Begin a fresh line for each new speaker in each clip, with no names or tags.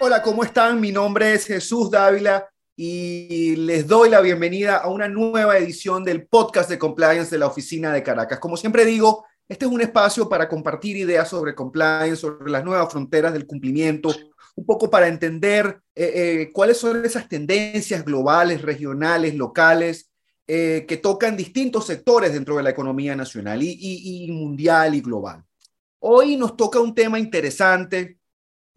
Hola, ¿cómo están? Mi nombre es Jesús Dávila y les doy la bienvenida a una nueva edición del podcast de compliance de la Oficina de Caracas. Como siempre digo, este es un espacio para compartir ideas sobre compliance, sobre las nuevas fronteras del cumplimiento, un poco para entender eh, eh, cuáles son esas tendencias globales, regionales, locales, eh, que tocan distintos sectores dentro de la economía nacional y mundial y global. Hoy nos toca un tema interesante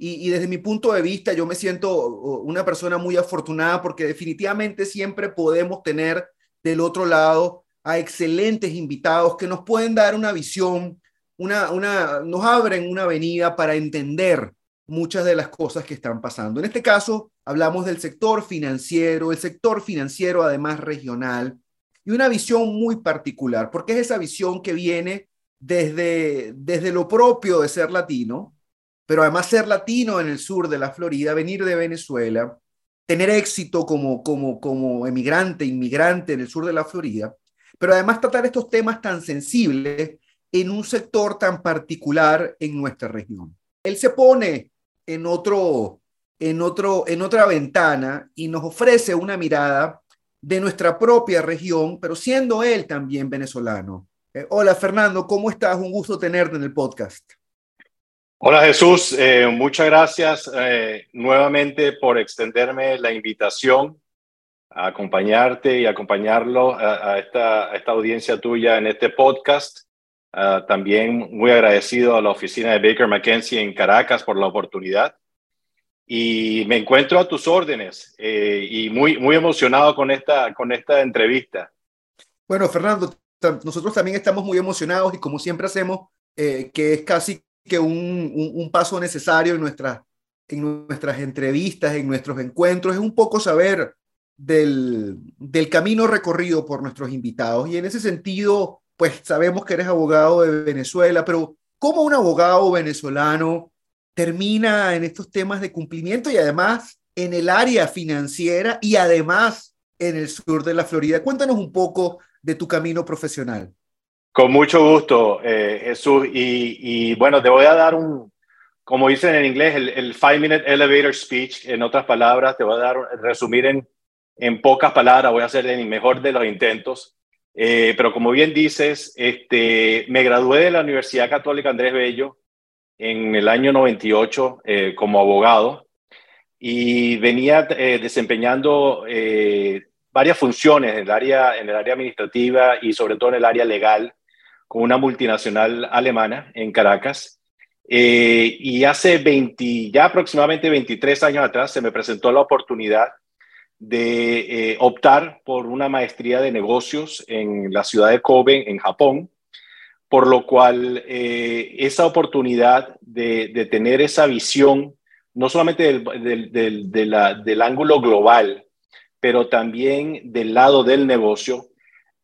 y, desde mi punto de vista, yo me siento una persona muy afortunada porque definitivamente siempre podemos tener del otro lado a excelentes invitados que nos pueden dar una visión, una, una, nos abren una avenida para entender muchas de las cosas que están pasando. En este caso, hablamos del sector financiero, el sector financiero además regional, y una visión muy particular, porque es esa visión que viene desde, desde lo propio de ser latino, pero además ser latino en el sur de la Florida, venir de Venezuela, tener éxito como, como, como emigrante, inmigrante en el sur de la Florida, pero además tratar estos temas tan sensibles en un sector tan particular en nuestra región. Él se pone en, otro, en, otro, en otra ventana y nos ofrece una mirada de nuestra propia región, pero siendo él también venezolano. Eh, hola Fernando, ¿cómo estás? Un gusto tenerte en el podcast.
Hola Jesús, eh, muchas gracias eh, nuevamente por extenderme la invitación a acompañarte y acompañarlo a, esta, esta, audiencia tuya en este podcast. Ah, también muy agradecido a la oficina de Baker McKenzie en Caracas por la oportunidad. Y me encuentro a tus órdenes eh, y muy, muy emocionado con esta, con esta entrevista.
Bueno, Fernando, nosotros también estamos muy emocionados y como siempre hacemos, que es casi que un, un, paso necesario en, nuestra, en nuestras entrevistas, en nuestros encuentros, es un poco saber del, del camino recorrido por nuestros invitados. Y en ese sentido, pues sabemos que eres abogado de Venezuela, pero ¿cómo un abogado venezolano termina en estos temas de cumplimiento y además en el área financiera y además en el sur de la Florida? Cuéntanos un poco de tu camino profesional.
Con mucho gusto, eh, Jesús. Y, bueno, te voy a dar un, como dicen en inglés, el, five minute elevator speech. En otras palabras, te voy a dar, resumir en, en pocas palabras, voy a hacer el mejor de los intentos. Eh, pero como bien dices, este, me gradué de la Universidad Católica Andrés Bello en el año 98 eh, como abogado y venía desempeñando varias funciones en el, área, en el área administrativa y sobre todo en el área legal con una multinacional alemana en Caracas. Eh, y hace 20, ya aproximadamente 23 años atrás se me presentó la oportunidad de eh, optar por una maestría de negocios en la ciudad de Kobe, en Japón, por lo cual eh, esa oportunidad de, tener esa visión, no solamente del, del, del ángulo global, pero también del lado del negocio,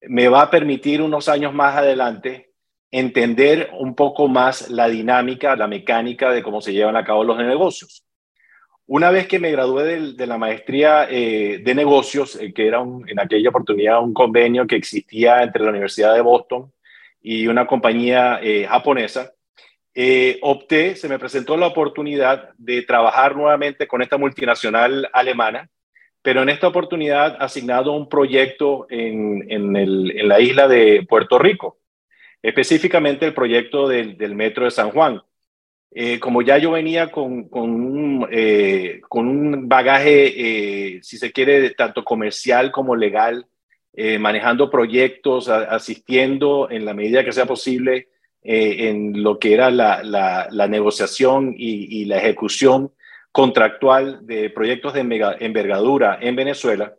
me va a permitir unos años más adelante entender un poco más la dinámica, la mecánica de cómo se llevan a cabo los negocios. Una vez que me gradué de, la maestría eh, de negocios, eh, que era en aquella oportunidad un convenio que existía entre la Universidad de Boston y una compañía eh, japonesa, opté, se me presentó la oportunidad de trabajar nuevamente con esta multinacional alemana pero en esta oportunidad asignado un proyecto en, en, la isla de Puerto Rico, específicamente el proyecto del, del Metro de San Juan. Eh, como ya yo venía con, con, un, eh, bagaje, eh, si se quiere, tanto comercial como legal, manejando proyectos, asistiendo en la medida que sea posible en lo que era la, la, negociación y, la ejecución contractual de proyectos de envergadura en Venezuela,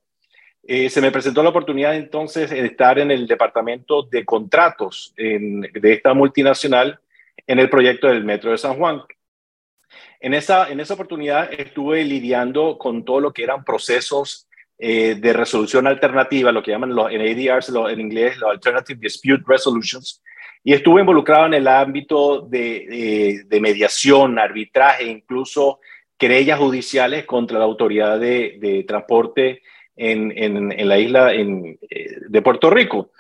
se me presentó la oportunidad entonces de estar en el departamento de contratos de esta multinacional en el proyecto del Metro de San Juan. En esa, en esa oportunidad estuve lidiando con todo lo que eran procesos eh, de resolución alternativa, lo que llaman los en ADRs en inglés, los Alternative Dispute Resolutions, y estuve involucrado en el ámbito de, de mediación, arbitraje, incluso querellas judiciales contra la autoridad de, transporte en, en, la isla eh, de Puerto Rico.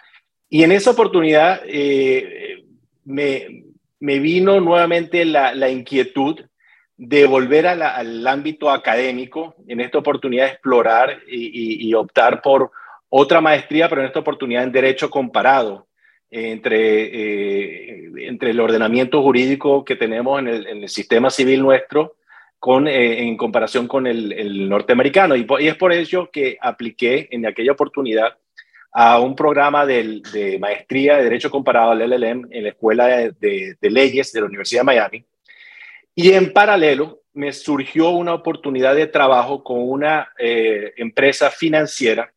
Y en esa oportunidad eh, me, me vino nuevamente la, inquietud de volver al ámbito académico, en esta oportunidad de explorar y, optar por otra maestría, pero en esta oportunidad en Derecho Comparado, entre, eh, entre el ordenamiento jurídico que tenemos en el, sistema civil nuestro con, eh, en comparación con el, norteamericano. Y, y, es por ello que apliqué en aquella oportunidad a un programa de, maestría de Derecho Comparado al LLM en la Escuela de, Leyes de la Universidad de Miami. Y en paralelo me surgió una oportunidad de trabajo con una eh, empresa financiera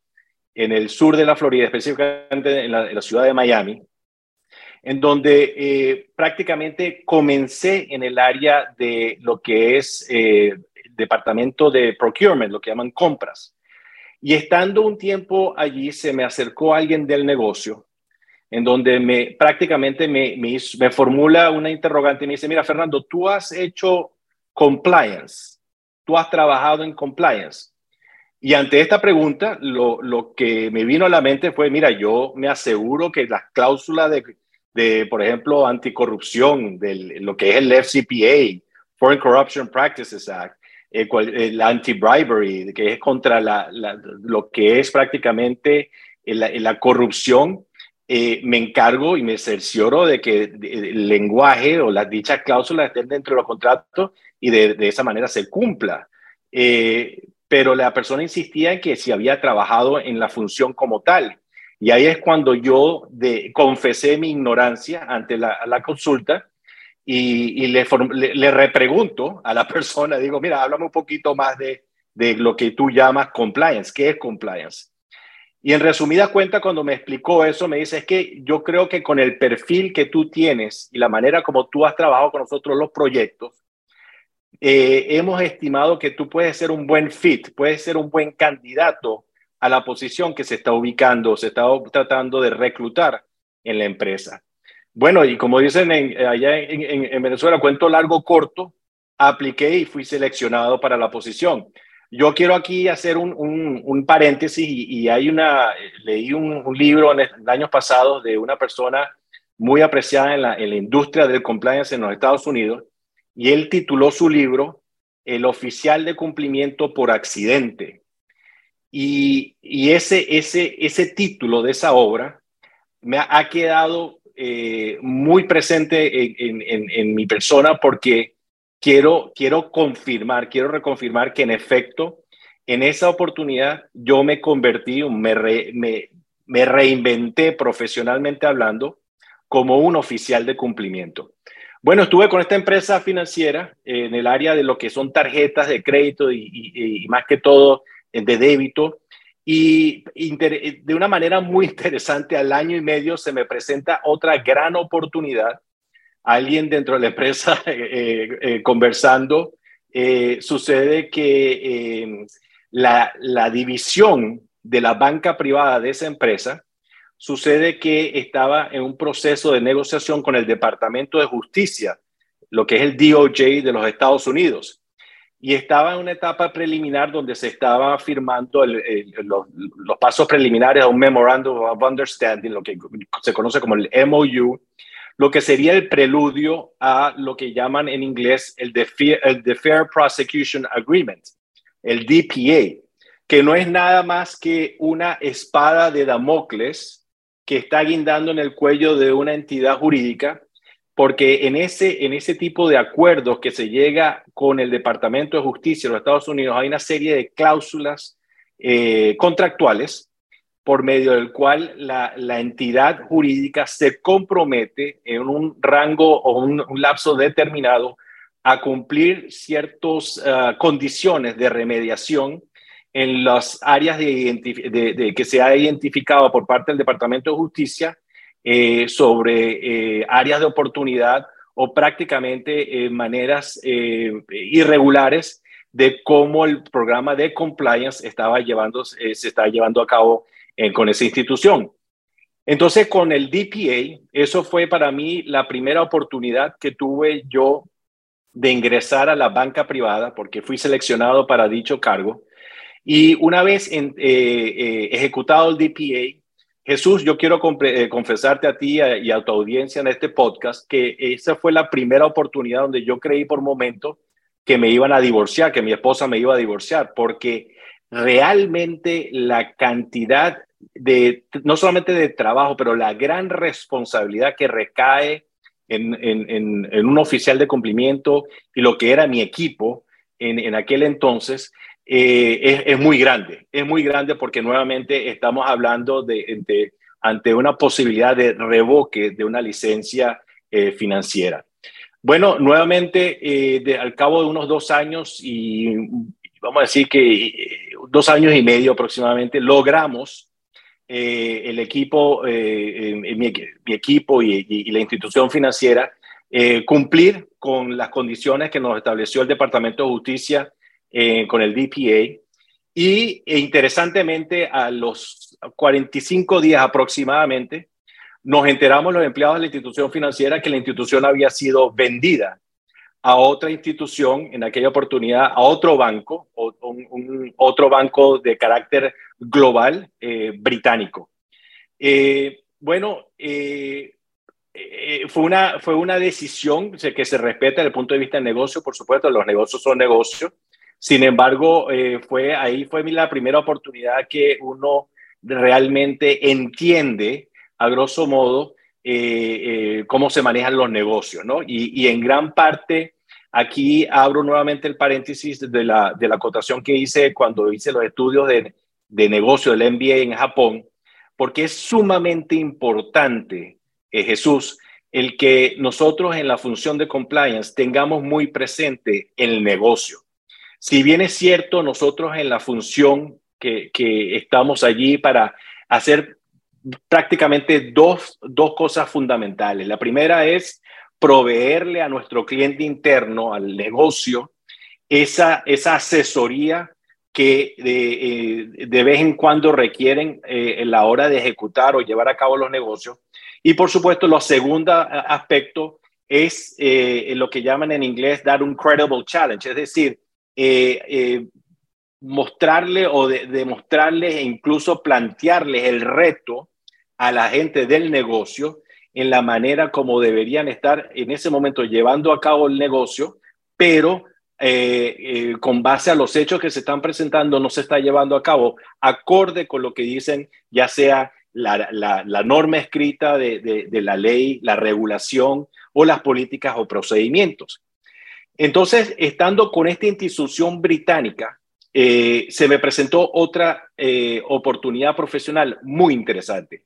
en el sur de la Florida, específicamente en la, ciudad de Miami, en donde eh, prácticamente comencé en el área de lo que es eh, departamento de procurement, lo que llaman compras. Y estando un tiempo allí, se me acercó alguien del negocio, en donde me prácticamente me, me, formula una interrogante y me dice, mira, Fernando, tú has hecho compliance, tú has trabajado en compliance. Y ante esta pregunta, lo, lo, que me vino a la mente fue, mira, yo me aseguro que las cláusulas de, de por ejemplo, anticorrupción, de lo que es el FCPA, Foreign Corruption Practices Act, eh, el anti-bribery, que es contra la, lo que es prácticamente la, corrupción, eh, me encargo y me cercioro de que el lenguaje o las dichas cláusulas estén dentro de los contratos y de, de esa manera se cumpla. Eh, pero la persona insistía en que si había trabajado en la función como tal. Y ahí es cuando yo de, confesé mi ignorancia ante la, la consulta y, le, le, repregunto a la persona, digo, mira, háblame un poquito más de, de lo que tú llamas compliance. ¿Qué es compliance? Y en resumida cuenta, cuando me explicó eso, me dice, es que yo creo que con el perfil que tú tienes y la manera como tú has trabajado con nosotros los proyectos, eh, hemos estimado que tú puedes ser un buen fit, puedes ser un buen candidato a la posición que se está ubicando, se está tratando de reclutar en la empresa. Bueno, y como dicen allá en, Venezuela, cuento largo, corto, apliqué y fui seleccionado para la posición. Yo quiero aquí hacer un, paréntesis y, hay una, leí un, libro en, el, años pasados de una persona muy apreciada en la, en la industria del compliance en los Estados Unidos y él tituló su libro El oficial de cumplimiento por accidente. Y, y ese, ese, ese título de esa obra me ha quedado eh, muy presente en, mi persona porque quiero, quiero confirmar, quiero reconfirmar que en efecto, en esa oportunidad yo me convertí, me, me, reinventé profesionalmente hablando como un oficial de cumplimiento. Bueno, estuve con esta empresa financiera en el área de lo que son tarjetas de crédito y más que todo de débito y de una manera muy interesante, al año y medio se me presenta otra gran oportunidad. Alguien dentro de la empresa eh, eh, eh, conversando, sucede que em, la, la división de la banca privada de esa empresa sucede que estaba en un proceso de negociación con el Departamento de Justicia, lo que es el DOJ de los Estados Unidos y estaba en una etapa preliminar donde se estaba firmando los, pasos preliminares a un Memorandum of Understanding, lo que se conoce como el MOU, lo que sería el preludio a lo que llaman en inglés el The Fair, Prosecution Agreement, el DPA, que no es nada más que una espada de Damocles que está guindando en el cuello de una entidad jurídica porque en ese, en ese tipo de acuerdos que se llega con el Departamento de Justicia de los Estados Unidos hay una serie de cláusulas eh, contractuales por medio del cual la, la, entidad jurídica se compromete en un rango o un, lapso determinado a cumplir ciertas ah, condiciones de remediación en las áreas de, de, que se ha identificado por parte del Departamento de Justicia eh, sobre eh, áreas de oportunidad o prácticamente eh, maneras irregulares de cómo el programa de compliance estaba llevando, se está llevando a cabo con esa institución. Entonces, con el DPA, eso fue para mí la primera oportunidad que tuve yo de ingresar a la banca privada, porque fui seleccionado para dicho cargo. Y una vez ejecutado el DPA, Jesús, yo quiero eh, confesarte a ti y a tu audiencia en este podcast que esa fue la primera oportunidad donde yo creí por momento que me iban a divorciar, que mi esposa me iba a divorciar, porque realmente la cantidad de, no solamente de trabajo, pero la gran responsabilidad que recae en, en, un oficial de cumplimiento y lo que era mi equipo en, aquel entonces, eh, es, muy grande. Es muy grande porque nuevamente estamos hablando de, ante una posibilidad de revoque de una licencia eh, financiera. Bueno, nuevamente, eh, al cabo de unos dos años y vamos a decir que dos años y medio aproximadamente, logramos el equipo, mi, equipo y, la institución financiera cumplir con las condiciones que nos estableció el Departamento de Justicia con el DPA. Y e interesantemente, a los 45 días aproximadamente, nos enteramos los empleados de la institución financiera que la institución había sido vendida a otra institución, en aquella oportunidad a otro banco, un, otro banco de carácter global eh, británico. Eh, bueno, eh, fue, una, fue una decisión que se respeta desde el punto de vista del negocio, por supuesto, los negocios son negocios. Sin embargo, fue, ahí fue la primera oportunidad que uno realmente entiende, a grosso modo, eh, eh, cómo se manejan los negocios, ¿no? Y, en gran parte, aquí abro nuevamente el paréntesis de la, de la cotación que hice cuando hice los estudios de, de negocio del MBA en Japón, porque es sumamente importante, eh, Jesús, el que nosotros en la función de compliance tengamos muy presente el negocio. Si bien es cierto, nosotros en la función que, que estamos allí para hacer prácticamente dos, dos cosas fundamentales. La primera es proveerle a nuestro cliente interno, al negocio, esa, esa asesoría que de, eh, de, vez en cuando requieren eh, en la hora de ejecutar o llevar a cabo los negocios. Y por supuesto, lo segundo aspecto es eh, lo que llaman en inglés dar un credible challenge, es decir, mostrarle o demostrarles e incluso plantearles el reto a la gente del negocio en la manera como deberían estar en ese momento llevando a cabo el negocio, pero eh, eh, con base a los hechos que se están presentando no se está llevando a cabo acorde con lo que dicen ya sea la, norma escrita de, la ley, la regulación o las políticas o procedimientos. Entonces, estando con esta institución británica, eh, se me presentó otra eh, oportunidad profesional muy interesante.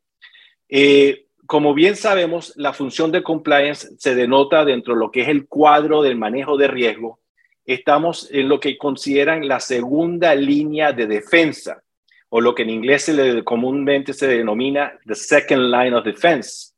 Eh, como bien sabemos, la función de compliance se denota dentro de lo que es el cuadro del manejo de riesgo. Estamos en lo que consideran la segunda línea de defensa, o lo que en inglés comúnmente se denomina the second line of defense.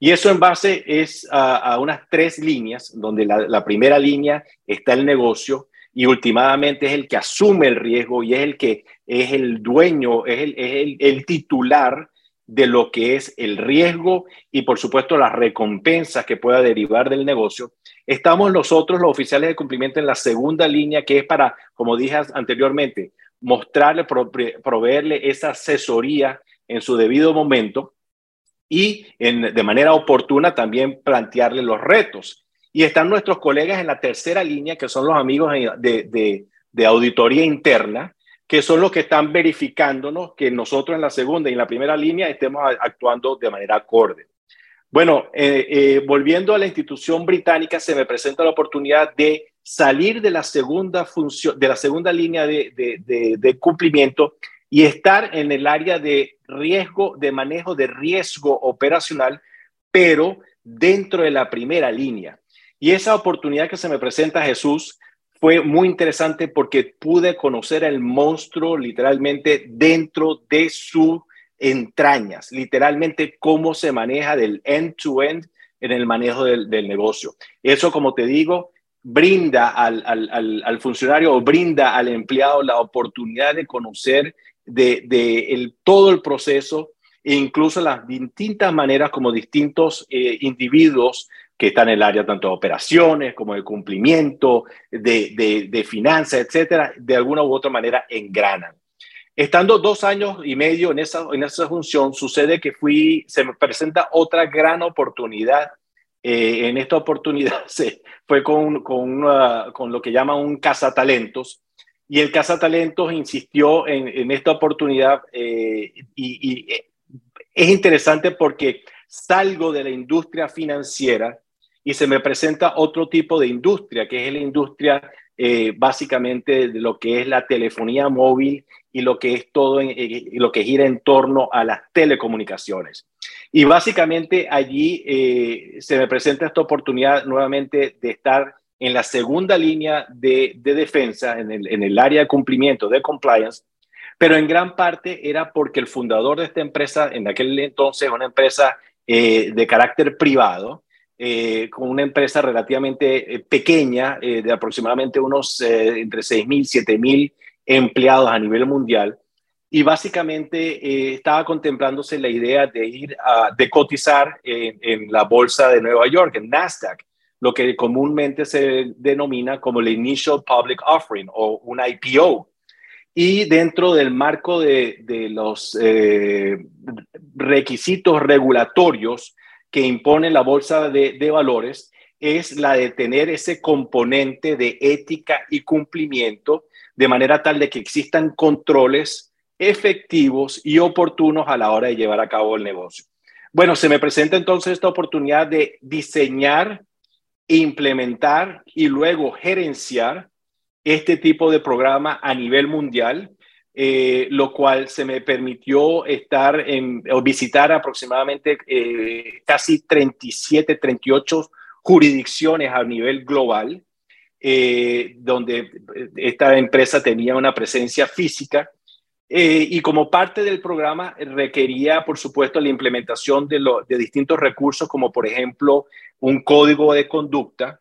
Y eso en base es a, unas tres líneas, donde la primera línea está el negocio, y últimamente es el que asume el riesgo y es el que es el dueño, es el, es el, titular de lo que es el riesgo y por supuesto las recompensas que pueda derivar del negocio. Estamos nosotros, los oficiales de cumplimiento, en la segunda línea, que es para, como dije anteriormente, mostrarle, proveerle esa asesoría en su debido momento y en, de manera oportuna también plantearle los retos y están nuestros colegas en la tercera línea, que son los amigos de, auditoría interna, que son los que están verificándonos que nosotros en la segunda y en la primera línea estemos actuando de manera acorde. Bueno, eh, eh, volviendo a la institución británica, se me presenta la oportunidad de salir de la segunda función, de la segunda línea de, cumplimiento y estar en el área de riesgo, de manejo de riesgo operacional, pero dentro de la primera línea. Y esa oportunidad que se me presenta Jesús fue muy interesante porque pude conocer el monstruo literalmente dentro de sus entrañas, literalmente cómo se maneja del end-to-end en el manejo del, negocio. Eso, como te digo, brinda al, funcionario o brinda al empleado la oportunidad de conocer de, todo el proceso e incluso las distintas maneras como distintos eh, individuos que están en el área tanto de operaciones como de cumplimiento, de, de, finanzas, etcétera, de alguna u otra manera engranan. Estando dos años y medio en esa, en esa función, sucede que fui, se me presenta otra gran oportunidad. Eh, en esta oportunidad se, fue con, con, con lo que llaman un cazatalentos, y el cazatalentos insistió en, esta oportunidad eh, y, eh, es interesante porque salgo de la industria financiera y se me presenta otro tipo de industria, que es la industria eh, básicamente de lo que es la telefonía móvil y lo que es todo, lo que gira en torno a las telecomunicaciones. Y básicamente allí se me presenta esta oportunidad nuevamente de estar en la segunda línea de, de defensa, en el, área de cumplimiento, de compliance, pero en gran parte era porque el fundador de esta empresa, en aquel entonces una empresa de carácter privado, eh, con una empresa relativamente eh, pequeña, eh, de aproximadamente unos entre 6.000 y 7.000 empleados a nivel mundial. Y básicamente estaba contemplándose la idea de ir a de cotizar en la bolsa de Nueva York, en Nasdaq, lo que comúnmente se denomina como el Initial Public Offering o un IPO. Y dentro del marco de, de los requisitos regulatorios que impone la bolsa de, valores es la de tener ese componente de ética y cumplimiento de manera tal de que existan controles efectivos y oportunos a la hora de llevar a cabo el negocio. Bueno, se me presenta entonces esta oportunidad de diseñar, implementar y luego gerenciar este tipo de programa a nivel mundial eh, lo cual se me permitió estar o visitar aproximadamente eh, casi 37, 38 jurisdicciones a nivel global, eh, donde esta empresa tenía una presencia física. Y como parte del programa requería, por supuesto, la implementación de, distintos recursos, como por ejemplo un código de conducta,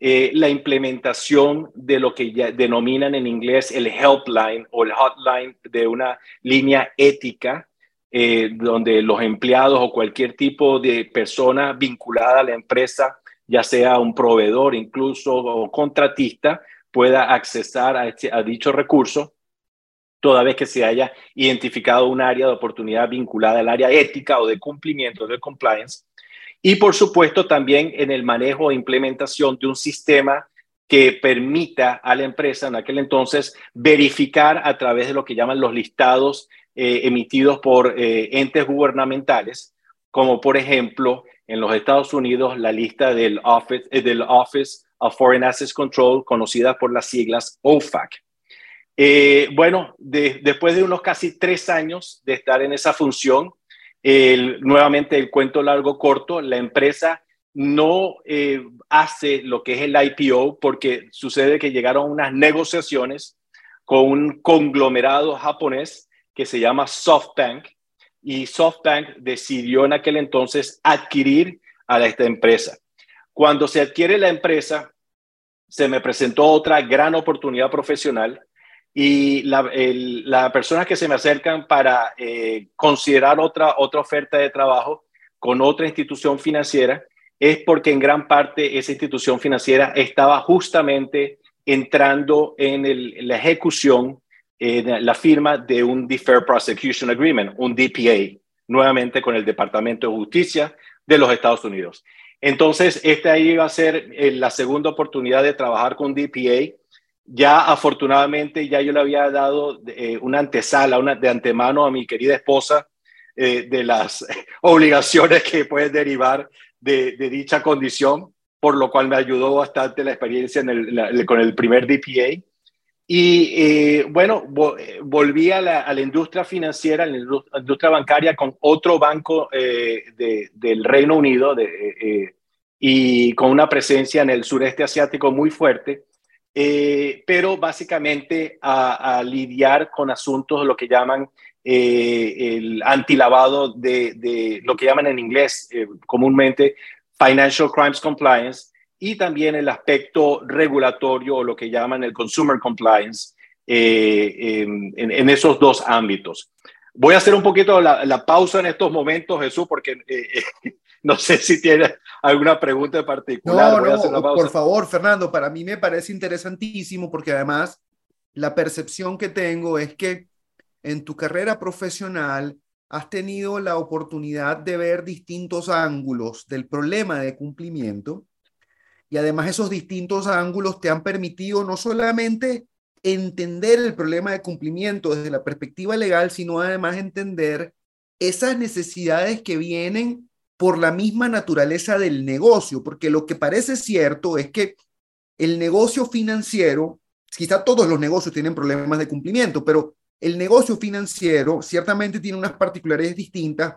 eh, la implementación de lo que ya denominan en inglés el helpline o el hotline de una línea ética, eh, donde los empleados o cualquier tipo de persona vinculada a la empresa, ya sea un proveedor incluso o contratista, pueda accesar a, este, a dicho recurso toda vez que se haya identificado un área de oportunidad vinculada al área ética o de cumplimiento del compliance y por supuesto también en el manejo e implementación de un sistema que permita a la empresa en aquel entonces verificar a través de lo que llaman los listados eh, emitidos por eh, entes gubernamentales, como por ejemplo en los Estados Unidos la lista del Office, eh, del Office of Foreign Assets Control, conocida por las siglas OFAC. Bueno, después de unos casi tres años de estar en esa función, nuevamente el cuento largo corto, la empresa no eh, hace lo que es el IPO porque sucede que llegaron unas negociaciones con un conglomerado japonés que se llama SoftBank y SoftBank decidió en aquel entonces adquirir a esta empresa. Cuando se adquiere la empresa, se me presentó otra gran oportunidad profesional y las la personas que se me acercan para eh, considerar otra, otra oferta de trabajo con otra institución financiera es porque en gran parte esa institución financiera estaba justamente entrando en la ejecución, en la firma de un Deferred Prosecution Agreement, un DPA, nuevamente con el Departamento de Justicia de los Estados Unidos. Entonces, esta iba a ser eh, la segunda oportunidad de trabajar con DPA ya afortunadamente ya yo le había dado eh, una antesala, de antemano a mi querida esposa eh, de las obligaciones que pueden derivar de, dicha condición, por lo cual me ayudó bastante la experiencia con el primer DPA. Y eh, bueno, volví a la, industria financiera, a la industria bancaria con otro banco del Reino Unido y con una presencia en el sureste asiático muy fuerte eh, pero básicamente a, lidiar con asuntos de lo que llaman eh, el antilavado de, de, lo que llaman en inglés eh, comúnmente Financial Crimes Compliance y también el aspecto regulatorio o lo que llaman el Consumer Compliance en, en, esos dos ámbitos. Voy a hacer un poquito la, la pausa en estos momentos, Jesús, porque no sé si tiene alguna pregunta en particular.
No, no, por favor, Fernando, para mí me parece interesantísimo porque además la percepción que tengo es que en tu carrera profesional has tenido la oportunidad de ver distintos ángulos del problema de cumplimiento y además esos distintos ángulos te han permitido no solamente entender el problema de cumplimiento desde la perspectiva legal, sino además entender esas necesidades que vienen por la misma naturaleza del negocio, porque lo que parece cierto es que el negocio financiero, quizá todos los negocios tienen problemas de cumplimiento, pero el negocio financiero ciertamente tiene unas particularidades distintas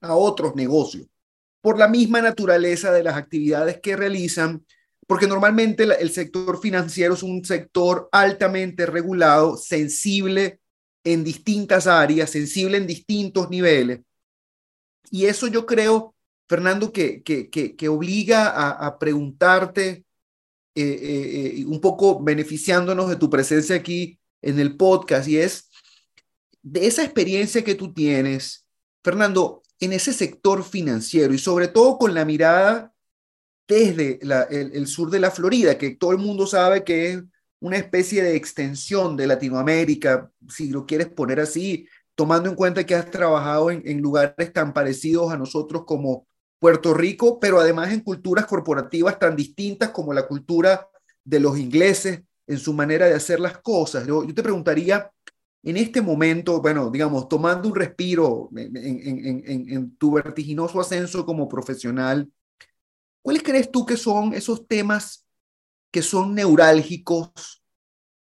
a otros negocios, por la misma naturaleza de las actividades que realizan, porque normalmente el sector financiero es un sector altamente regulado, sensible en distintas áreas, sensible en distintos niveles. Y eso yo creo, Fernando, que, que, que, obliga a, preguntarte, eh, eh, eh, un poco beneficiándonos de tu presencia aquí en el podcast, y es de esa experiencia que tú tienes, Fernando, en ese sector financiero y sobre todo con la mirada desde el, sur de la Florida, que todo el mundo sabe que es una especie de extensión de Latinoamérica, si lo quieres poner así, tomando en cuenta que has trabajado en, lugares tan parecidos a nosotros como Puerto Rico, pero además en culturas corporativas tan distintas como la cultura de los ingleses en su manera de hacer las cosas. Yo, te preguntaría, en este momento, bueno, digamos, tomando un respiro en, tu vertiginoso ascenso como profesional, ¿cuáles crees tú que son esos temas que son neurálgicos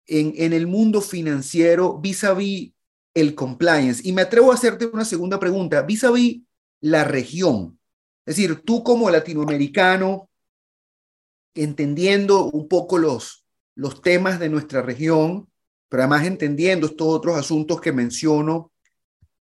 en, el mundo financiero vis a vis el compliance? Y me atrevo a hacerte una segunda pregunta, vis a vis la región. Es decir, tú como latinoamericano, entendiendo un poco los, los temas de nuestra región, pero además entendiendo estos otros asuntos que menciono,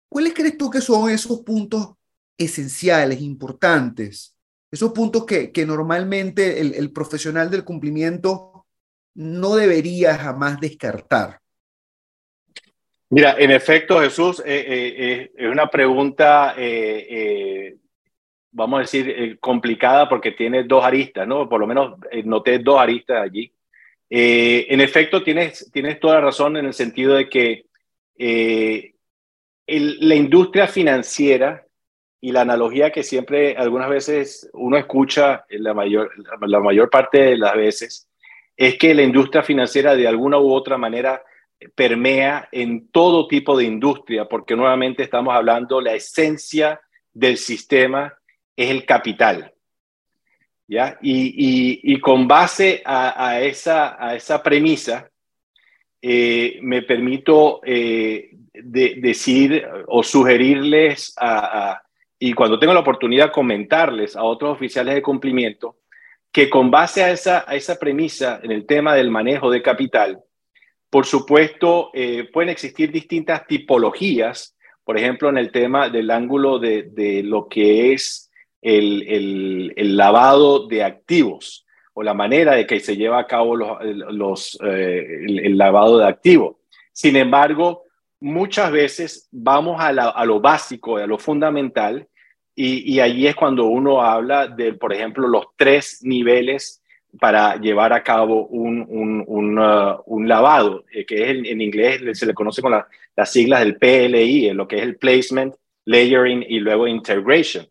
¿cuáles crees tú que son esos puntos esenciales, importantes? Esos puntos que, que normalmente el, profesional del cumplimiento no debería jamás descartar.
Mira, en efecto, Jesús, eh, eh, eh, es una pregunta, vamos a decir, complicada porque tiene dos aristas, ¿no? Por lo menos noté dos aristas allí. Eh, en efecto, tienes, tienes toda la razón en el sentido de que eh, la industria financiera y la analogía que siempre algunas veces uno escucha la mayor, la mayor parte de las veces es que la industria financiera de alguna u otra manera permea en todo tipo de industria, porque nuevamente estamos hablando la esencia del sistema es el capital. Y, con base a, esa, a esa premisa, eh, me permito eh, decir o sugerirles, y cuando tengo la oportunidad comentarles a otros oficiales de cumplimiento, que con base a esa, a esa premisa en el tema del manejo de capital, por supuesto, eh, pueden existir distintas tipologías, por ejemplo, en el tema del ángulo de, de lo que es el, el, lavado de activos o la manera de que se lleva a cabo los, eh, el, lavado de activos. Sin embargo, muchas veces vamos a, a lo básico, a lo fundamental, y, y, allí es cuando uno habla de, por ejemplo, los tres niveles para llevar a cabo un, un, un, uh, lavado, eh, que es en, inglés se le conoce con las siglas del PLI, en lo que es el placement, layering y luego integration.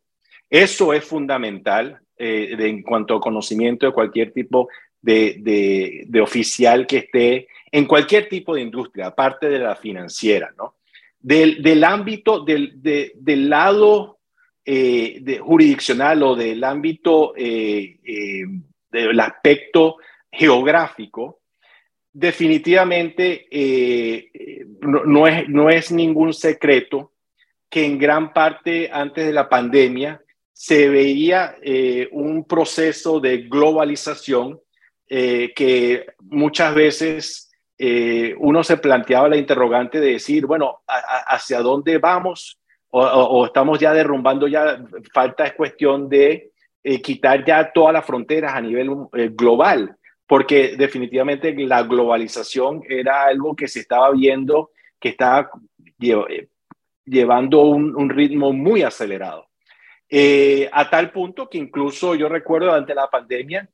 Eso es fundamental eh, en cuanto a conocimiento de cualquier tipo de, oficial que esté en cualquier tipo de industria, aparte de la financiera, ¿no? Del, ámbito, del, lado eh, jurisdiccional o del ámbito eh, del aspecto geográfico, definitivamente no, es, no es ningún secreto que en gran parte antes de la pandemia se veía eh, un proceso de globalización eh, que muchas veces eh, uno se planteaba la interrogante de decir, bueno, ¿hacia dónde vamos? O, estamos ya derrumbando, ya falta es cuestión de quitar ya todas las fronteras a nivel global, porque definitivamente la globalización era algo que se estaba viendo que estaba llevando un ritmo muy acelerado. Eh, a tal punto que incluso yo recuerdo durante la pandemia,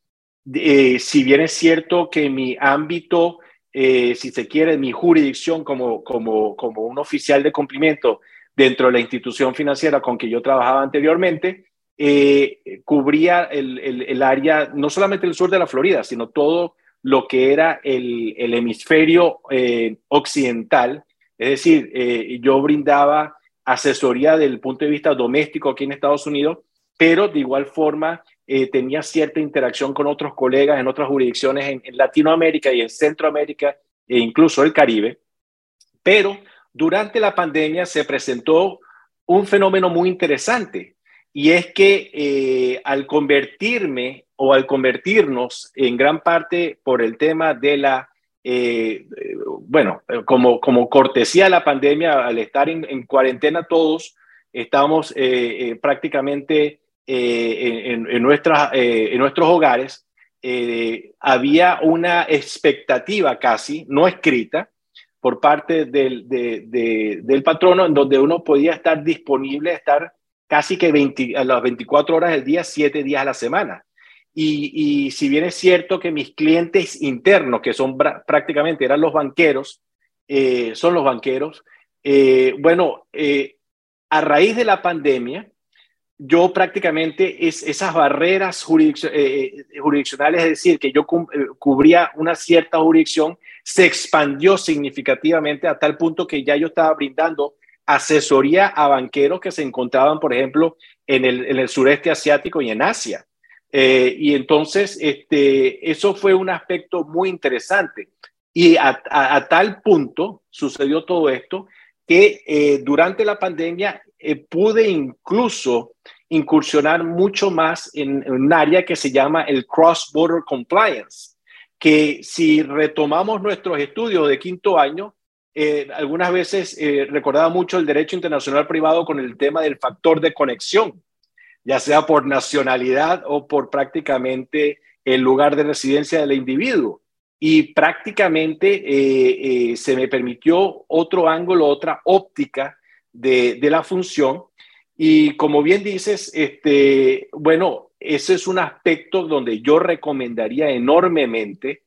eh, si bien es cierto que mi ámbito eh, si se quiere, mi jurisdicción como, como, como un oficial de cumplimiento dentro de la institución financiera con que yo trabajaba anteriormente, eh, cubría el, el, área, no solamente el sur de la Florida, sino todo lo que era el, el hemisferio eh, occidental. Es decir, yo brindaba asesoría del punto de vista doméstico aquí en Estados Unidos, pero de igual forma eh, tenía cierta interacción con otros colegas en otras jurisdicciones en, Latinoamérica y en Centroamérica e incluso el Caribe. Pero durante la pandemia se presentó un fenómeno muy interesante y es que eh, al convertirme o al convertirnos en gran parte por el tema de la, eh, bueno, como, como cortesía de la pandemia, al estar en, cuarentena todos, estamos prácticamente eh, en, nuestras, eh, en nuestros hogares, eh, había una expectativa casi, no escrita, por parte del, del patrono, en donde uno podía estar disponible, estar casi que 20, a las 24 horas del día, 7 días a la semana. Y, y, si bien es cierto que mis clientes internos, que son prácticamente eran los banqueros, son los banqueros, bueno, a raíz de la pandemia, yo prácticamente es, esas barreras eh, eh, jurisdiccionales, es decir, que yo eh, cubría una cierta jurisdicción, se expandió significativamente a tal punto que ya yo estaba brindando asesoría a banqueros que se encontraban, por ejemplo, en el, en el sureste asiático y en Asia. y entonces, este, eso fue un aspecto muy interesante. Y a, tal punto sucedió todo esto que durante la pandemia pude incluso incursionar mucho más en, un área que se llama el cross-border compliance, que si retomamos nuestros estudios de quinto año, eh, algunas veces eh, recordaba mucho el derecho internacional privado con el tema del factor de conexión, ya sea por nacionalidad o por prácticamente el lugar de residencia del individuo. Y prácticamente eh, se me permitió otro ángulo, otra óptica de, de la función y como bien dices, este, bueno, ese es un aspecto donde yo recomendaría enormemente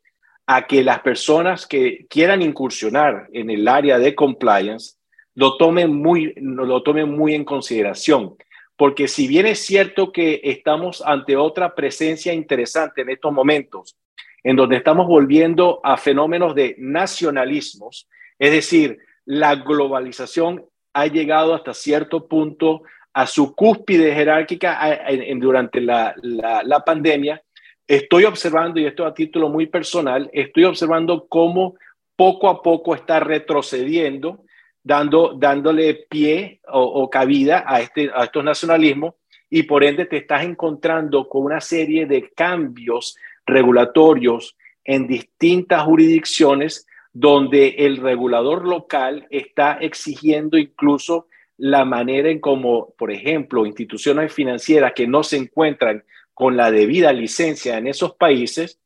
a que las personas que quieran incursionar en el área de compliance lo tomen muy, lo tomen muy en consideración. Porque si bien es cierto que estamos ante otra presencia interesante en estos momentos, en donde estamos volviendo a fenómenos de nacionalismos, es decir, la globalización ha llegado hasta cierto punto a su cúspide jerárquica durante la, pandemia, estoy observando, y esto a título muy personal, estoy observando cómo poco a poco está retrocediendo, dando, dándole pie o, cabida a, este, a estos nacionalismos, y por ende te estás encontrando con una serie de cambios regulatorios en distintas jurisdicciones donde el regulador local está exigiendo incluso la manera en cómo, por ejemplo, instituciones financieras que no se encuentran con la debida licencia en esos países,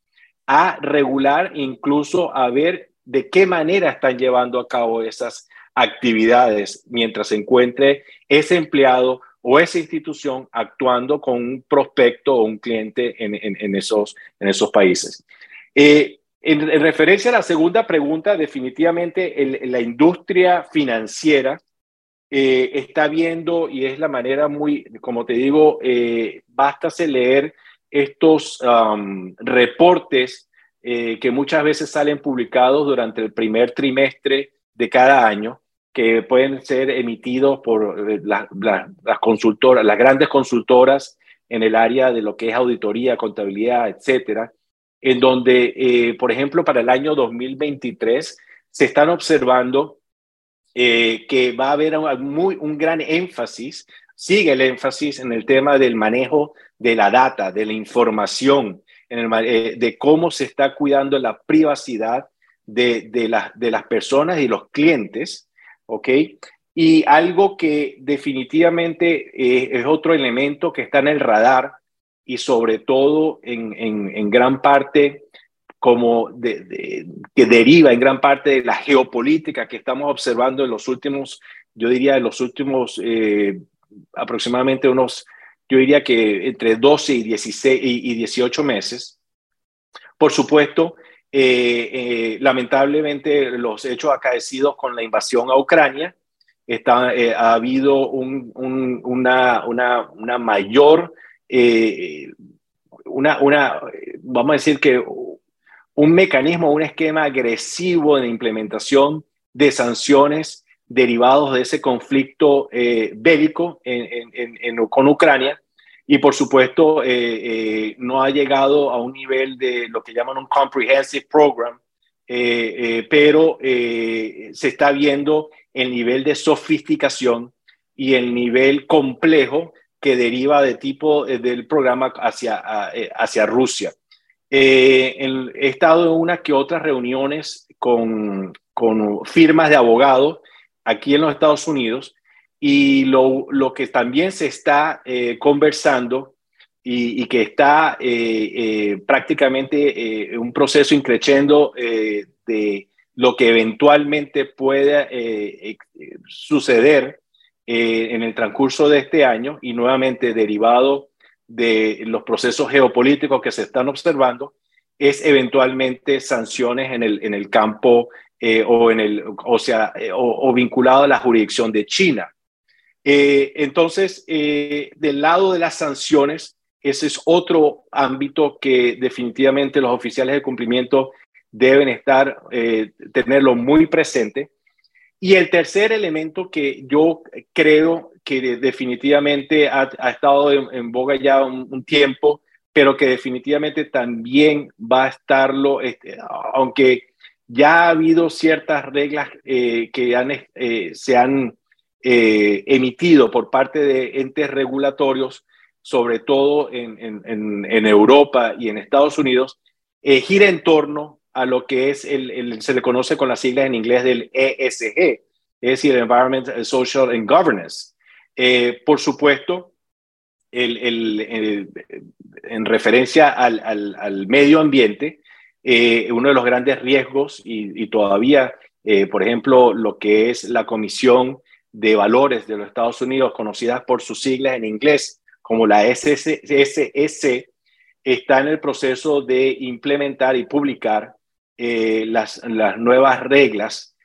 a regular, incluso a ver de qué manera están llevando a cabo esas actividades mientras se encuentre ese empleado o esa institución actuando con un prospecto o un cliente en, esos, en esos países. Eh, en, referencia a la segunda pregunta, definitivamente la industria financiera eh, está viendo y es la manera muy, como te digo, eh, bastase leer estos reportes eh, que muchas veces salen publicados durante el primer trimestre de cada año, que pueden ser emitidos por eh, las consultoras, las grandes consultoras en el área de lo que es auditoría, contabilidad, etcétera, en donde, por ejemplo, para el año 2023 se están observando eh, que va a haber un, gran énfasis, sigue el énfasis en el tema del manejo de la data, de la información, en el, eh, de cómo se está cuidando la privacidad de, las personas y los clientes, ¿ok? Y algo que definitivamente eh, es otro elemento que está en el radar y sobre todo en gran parte como que deriva en gran parte de la geopolítica que estamos observando en los últimos, yo diría, en los últimos eh, aproximadamente unos, yo diría que entre 12 y, 16, y, 18 meses. Por supuesto, lamentablemente, los hechos acaecidos con la invasión a Ucrania, está, ha habido una, una, una, mayor, una, una, vamos a decir que un mecanismo, un esquema agresivo de implementación de sanciones derivados de ese conflicto eh, bélico con Ucrania y por supuesto eh, eh, no ha llegado a un nivel de lo que llaman un comprehensive program, pero se está viendo el nivel de sofisticación y el nivel complejo que deriva de tipo del programa hacia, hacia Rusia. Eh, he estado en una que otras reuniones con, firmas de abogados aquí en los Estados Unidos y lo, que también se está eh, conversando y, y, que está eh, prácticamente un proceso increciendo de lo que eventualmente pueda suceder en el transcurso de este año y nuevamente derivado de los procesos geopolíticos que se están observando es eventualmente sanciones en el, en el campo eh, o, en el, o, sea, eh, o, vinculado a la jurisdicción de China. Eh, entonces, del lado de las sanciones, ese es otro ámbito que definitivamente los oficiales de cumplimiento deben estar, tenerlo muy presente. Y el tercer elemento que yo creo que definitivamente ha, estado en, boga ya un, tiempo, pero que definitivamente también va a estarlo, este, aunque ya ha habido ciertas reglas eh, que han, eh, se han eh, emitido por parte de entes regulatorios, sobre todo en, Europa y en Estados Unidos, gira en torno a lo que es el, se le conoce con las siglas en inglés del ESG, es decir, Environment, Social and Governance. Eh, por supuesto, en referencia al, medio ambiente, eh, uno de los grandes riesgos y, todavía, eh, por ejemplo, lo que es la Comisión de Valores de los Estados Unidos, conocida por sus siglas en inglés como la SSC, está en el proceso de implementar y publicar las, nuevas reglas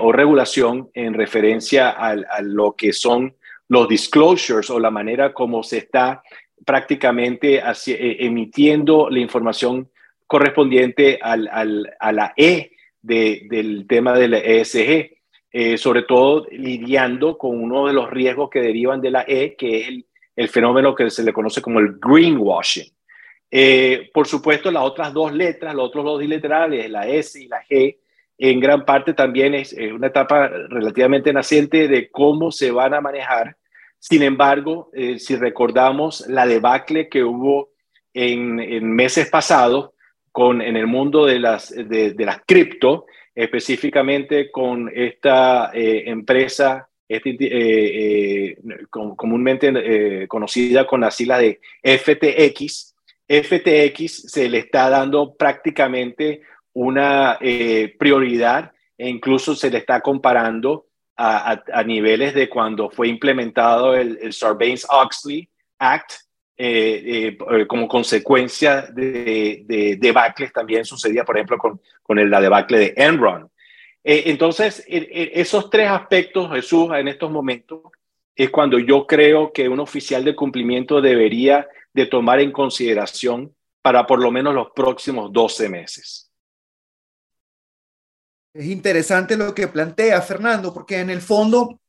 o regulación en referencia a lo que son los disclosures o la manera como se está prácticamente eh, emitiendo la información correspondiente al, a la E del tema del ESG, eh, sobre todo lidiando con uno de los riesgos que derivan de la E, que es el, fenómeno que se le conoce como el greenwashing. Eh, por supuesto, las otras dos letras, los otros dos literales, la S y la G, en gran parte también es una etapa relativamente naciente de cómo se van a manejar sin embargo, eh, si recordamos la debacle que hubo en, meses pasados con, en el mundo de las, de, las cripto, específicamente con esta eh, empresa este, eh, comúnmente conocida con la sigla de FTX, FTX se le está dando prácticamente una prioridad e incluso se le está comparando a, niveles de cuando fue implementado el, Sarbanes-Oxley Act, eh, eh, como consecuencia de, de, debacles también sucedía, por ejemplo, con, con la debacle de Enron. Eh, entonces, esos tres aspectos, Jesús, en estos momentos, es cuando yo creo que un oficial de cumplimiento debería de tomar en consideración para por lo menos los próximos 12 meses.
Es interesante lo que plantea Fernando, porque en el fondo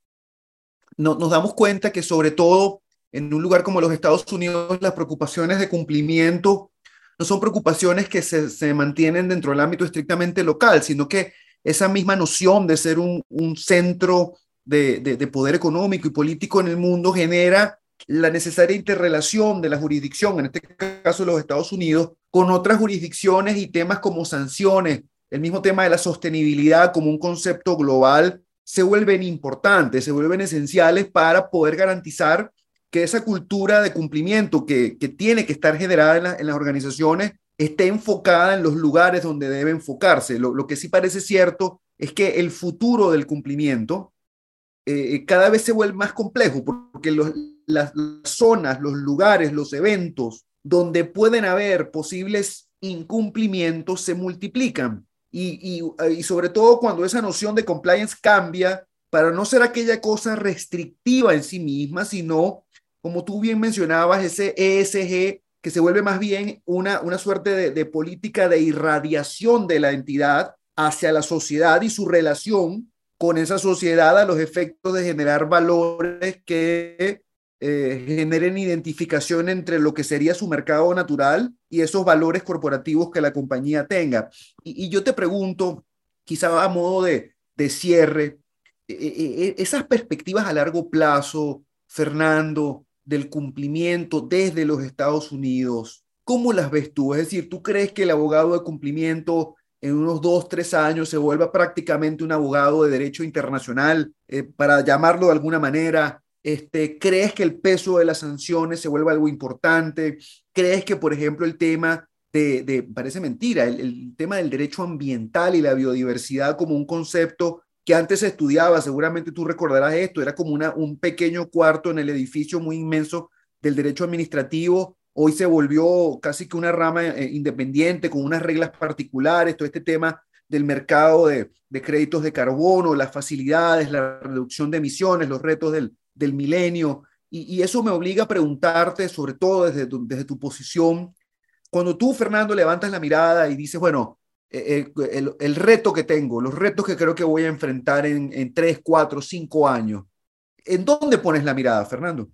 no, nos damos cuenta que sobre todo en un lugar como los Estados Unidos, las preocupaciones de cumplimiento no son preocupaciones que se, se mantienen dentro del ámbito estrictamente local, sino que esa misma noción de ser un, un centro de, de, de, poder económico y político en el mundo genera la necesaria interrelación de la jurisdicción, en este caso los Estados Unidos, con otras jurisdicciones y temas como sanciones, el mismo tema de la sostenibilidad como un concepto global se vuelven importantes, se vuelven esenciales para poder garantizar que esa cultura de cumplimiento que, tiene que estar generada en, las organizaciones esté enfocada en los lugares donde debe enfocarse. Lo, que sí parece cierto es que el futuro del cumplimiento eh, cada vez se vuelve más complejo porque las zonas, los lugares, los eventos donde pueden haber posibles incumplimientos se multiplican. Y, y, sobre todo cuando esa noción de compliance cambia para no ser aquella cosa restrictiva en sí misma, sino, como tú bien mencionabas, ese ESG que se vuelve más bien una, una suerte de política de irradiación de la entidad hacia la sociedad y su relación con esa sociedad a los efectos de generar valores que eh, generen identificación entre lo que sería su mercado natural y esos valores corporativos que la compañía tenga. Y, yo te pregunto, quizá a modo de, de cierre, e, e, e, esas perspectivas a largo plazo, Fernando, del cumplimiento desde los Estados Unidos, ¿cómo las ves tú? Es decir, ¿tú crees que el abogado de cumplimiento en unos dos, tres años se vuelva prácticamente un abogado de derecho internacional, eh, para llamarlo de alguna manera? Este, ¿Crees que el peso de las sanciones se vuelva algo importante? ¿Crees que, por ejemplo, el tema de, parece mentira, el, tema del derecho ambiental y la biodiversidad como un concepto que antes se estudiaba, seguramente tú recordarás esto, era como un pequeño cuarto en el edificio muy inmenso del derecho administrativo hoy se volvió casi que una rama eh, independiente con unas reglas particulares, todo este tema del mercado de, créditos de carbono, las facilidades, la reducción de emisiones, los retos del, del milenio. Y, eso me obliga a preguntarte, sobre todo desde tu, desde tu posición, cuando tú, Fernando, levantas la mirada y dices, bueno, eh, eh, el, el, reto que tengo, los retos que creo que voy a enfrentar en, en tres, cuatro, cinco años, ¿en dónde pones la mirada, Fernando?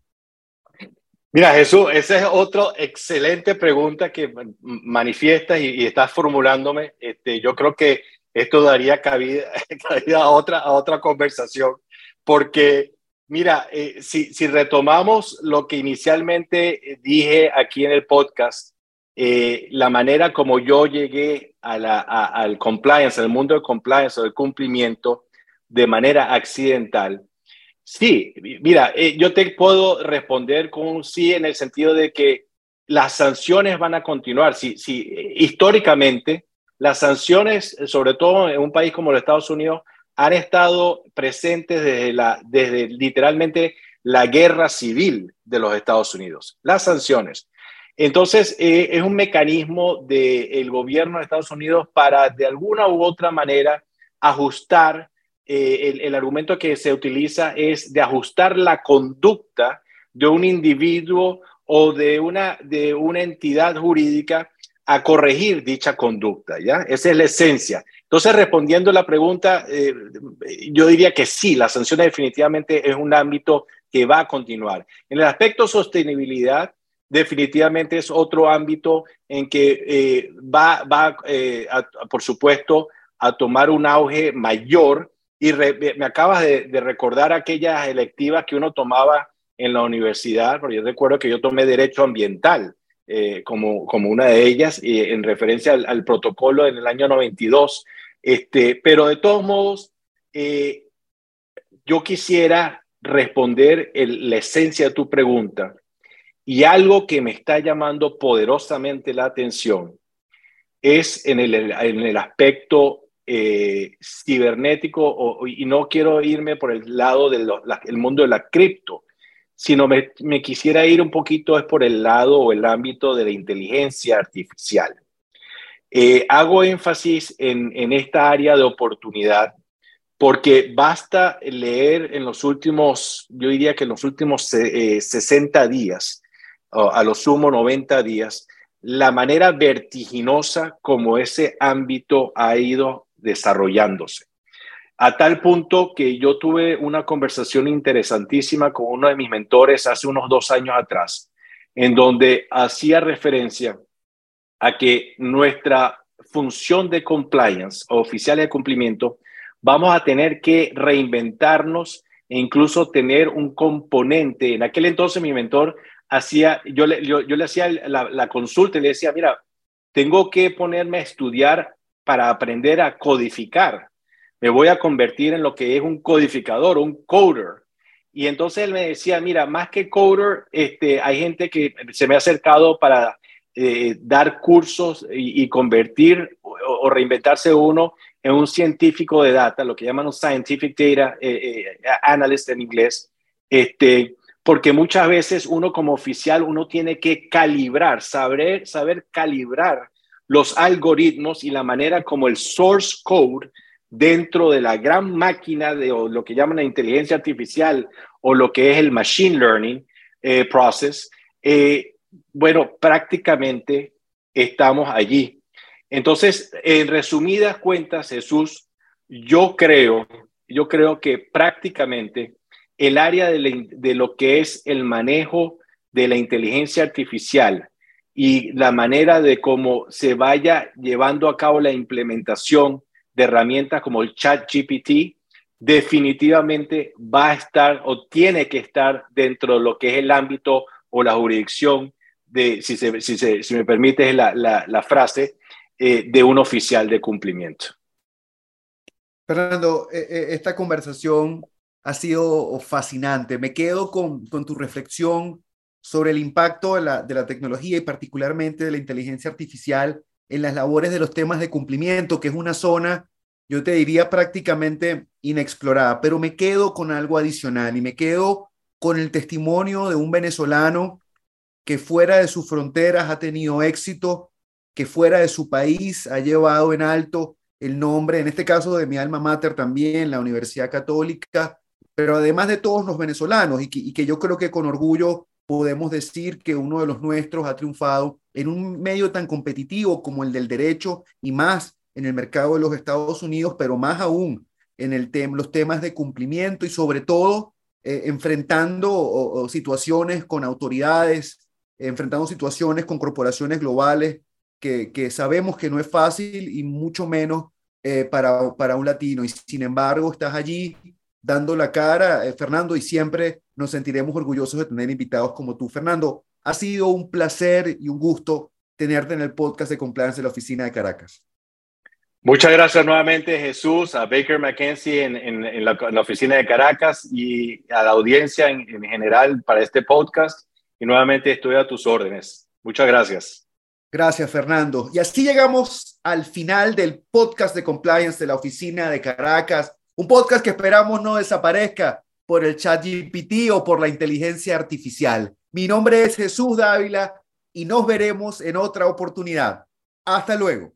Mira, Jesús, esa es otra excelente pregunta que manifiestas y, estás formulándome. Este, yo creo que esto daría cabida, a, otra, a otra conversación, porque mira, eh, si, si, retomamos lo que inicialmente dije aquí en el podcast, eh, la manera como yo llegué al compliance, al mundo del compliance o del cumplimiento de manera accidental, Sí, mira, eh, yo te puedo responder con un sí en el sentido de que las sanciones van a continuar. Si, si históricamente las sanciones, sobre todo en un país como los Estados Unidos, han estado presentes desde, literalmente la guerra civil de los Estados Unidos, las sanciones. Entonces, eh, es un mecanismo del gobierno de Estados Unidos para, de alguna u otra manera, ajustar eh, el, argumento que se utiliza es de ajustar la conducta de un individuo o de una, de una entidad jurídica a corregir dicha conducta, ¿ya? Esa es la esencia. Entonces, respondiendo la pregunta, eh, yo diría que sí, la sanción definitivamente es un ámbito que va a continuar. En el aspecto sostenibilidad, definitivamente es otro ámbito en que eh, va, va por supuesto, a tomar un auge mayor y me acabas de, recordar aquellas electivas que uno tomaba en la universidad, porque yo recuerdo que yo tomé derecho ambiental eh, como, como una de ellas, y en referencia al, protocolo en el año 92. Este, pero de todos modos, eh, yo quisiera responder la esencia de tu pregunta y algo que me está llamando poderosamente la atención es en el, el aspecto eh, cibernético y no quiero irme por el lado del mundo de la cripto, sino me, quisiera ir un poquito es por el lado o el ámbito de la inteligencia artificial. Eh, hago énfasis en, esta área de oportunidad porque basta leer en los últimos, yo diría que en los últimos 60 eh, días, a lo sumo 90 días, la manera vertiginosa como ese ámbito ha ido desarrollándose. A tal punto que yo tuve una conversación interesantísima con uno de mis mentores hace unos dos años atrás, en donde hacía referencia a que nuestra función de compliance o oficial de cumplimiento, vamos a tener que reinventarnos e incluso tener un componente. En aquel entonces mi mentor hacía, yo, le hacía la, la, consulta y le decía, mira, tengo que ponerme a estudiar para aprender a codificar. Me voy a convertir en lo que es un codificador, un coder. Y entonces él me decía, mira, más que coder, este, hay gente que se me ha acercado para eh, dar cursos y, convertir o, reinventarse uno en un científico de data, lo que llaman un scientific data eh, eh, analyst en inglés, este, porque muchas veces uno como oficial, uno tiene que calibrar, saber, saber calibrar los algoritmos y la manera como el source code dentro de la gran máquina de lo que llaman la inteligencia artificial o lo que es el machine learning eh, process, eh, bueno, prácticamente estamos allí. Entonces, en resumidas cuentas, Jesús, yo creo, yo creo que prácticamente el área de, de lo que es el manejo de la inteligencia artificial y la manera de cómo se vaya llevando a cabo la implementación de herramientas como el chat GPT, definitivamente va a estar o tiene que estar dentro de lo que es el ámbito o la jurisdicción de, si, se, si, se, si me permite la, la, la frase, eh, de un oficial de cumplimiento.
Fernando, eh, eh, esta conversación ha sido fascinante. Me quedo con, con tu reflexión sobre el impacto de la, de la tecnología y particularmente de la inteligencia artificial en las labores de los temas de cumplimiento, que es una zona, yo te diría, prácticamente inexplorada, pero me quedo con algo adicional y me quedo con el testimonio de un venezolano que fuera de sus fronteras ha tenido éxito, que fuera de su país ha llevado en alto el nombre, en este caso de mi alma mater también, la Universidad Católica, pero además de todos los venezolanos y que, yo creo que con orgullo podemos decir que uno de los nuestros ha triunfado en un medio tan competitivo como el del derecho y más en el mercado de los Estados Unidos, pero más aún en el los temas de cumplimiento y sobre todo eh, enfrentando situaciones con autoridades, enfrentando situaciones con corporaciones globales que, que, sabemos que no es fácil y mucho menos eh, para, para un latino. Y sin embargo, estás allí dando la cara, eh, Fernando, y siempre nos sentiremos orgullosos de tener invitados como tú. Fernando, ha sido un placer y un gusto tenerte en el podcast de Compliance de la Oficina de Caracas.
Muchas gracias nuevamente, Jesús, a Baker McKenzie en, en, la, oficina de Caracas y a la audiencia en, en general para este podcast. Y nuevamente estoy a tus órdenes. Muchas gracias.
Gracias, Fernando. Y así llegamos al final del podcast de compliance de la oficina de Caracas, un podcast que esperamos no desaparezca por el chat GPT o por la inteligencia artificial. Mi nombre es Jesús Dávila y nos veremos en otra oportunidad. Hasta luego.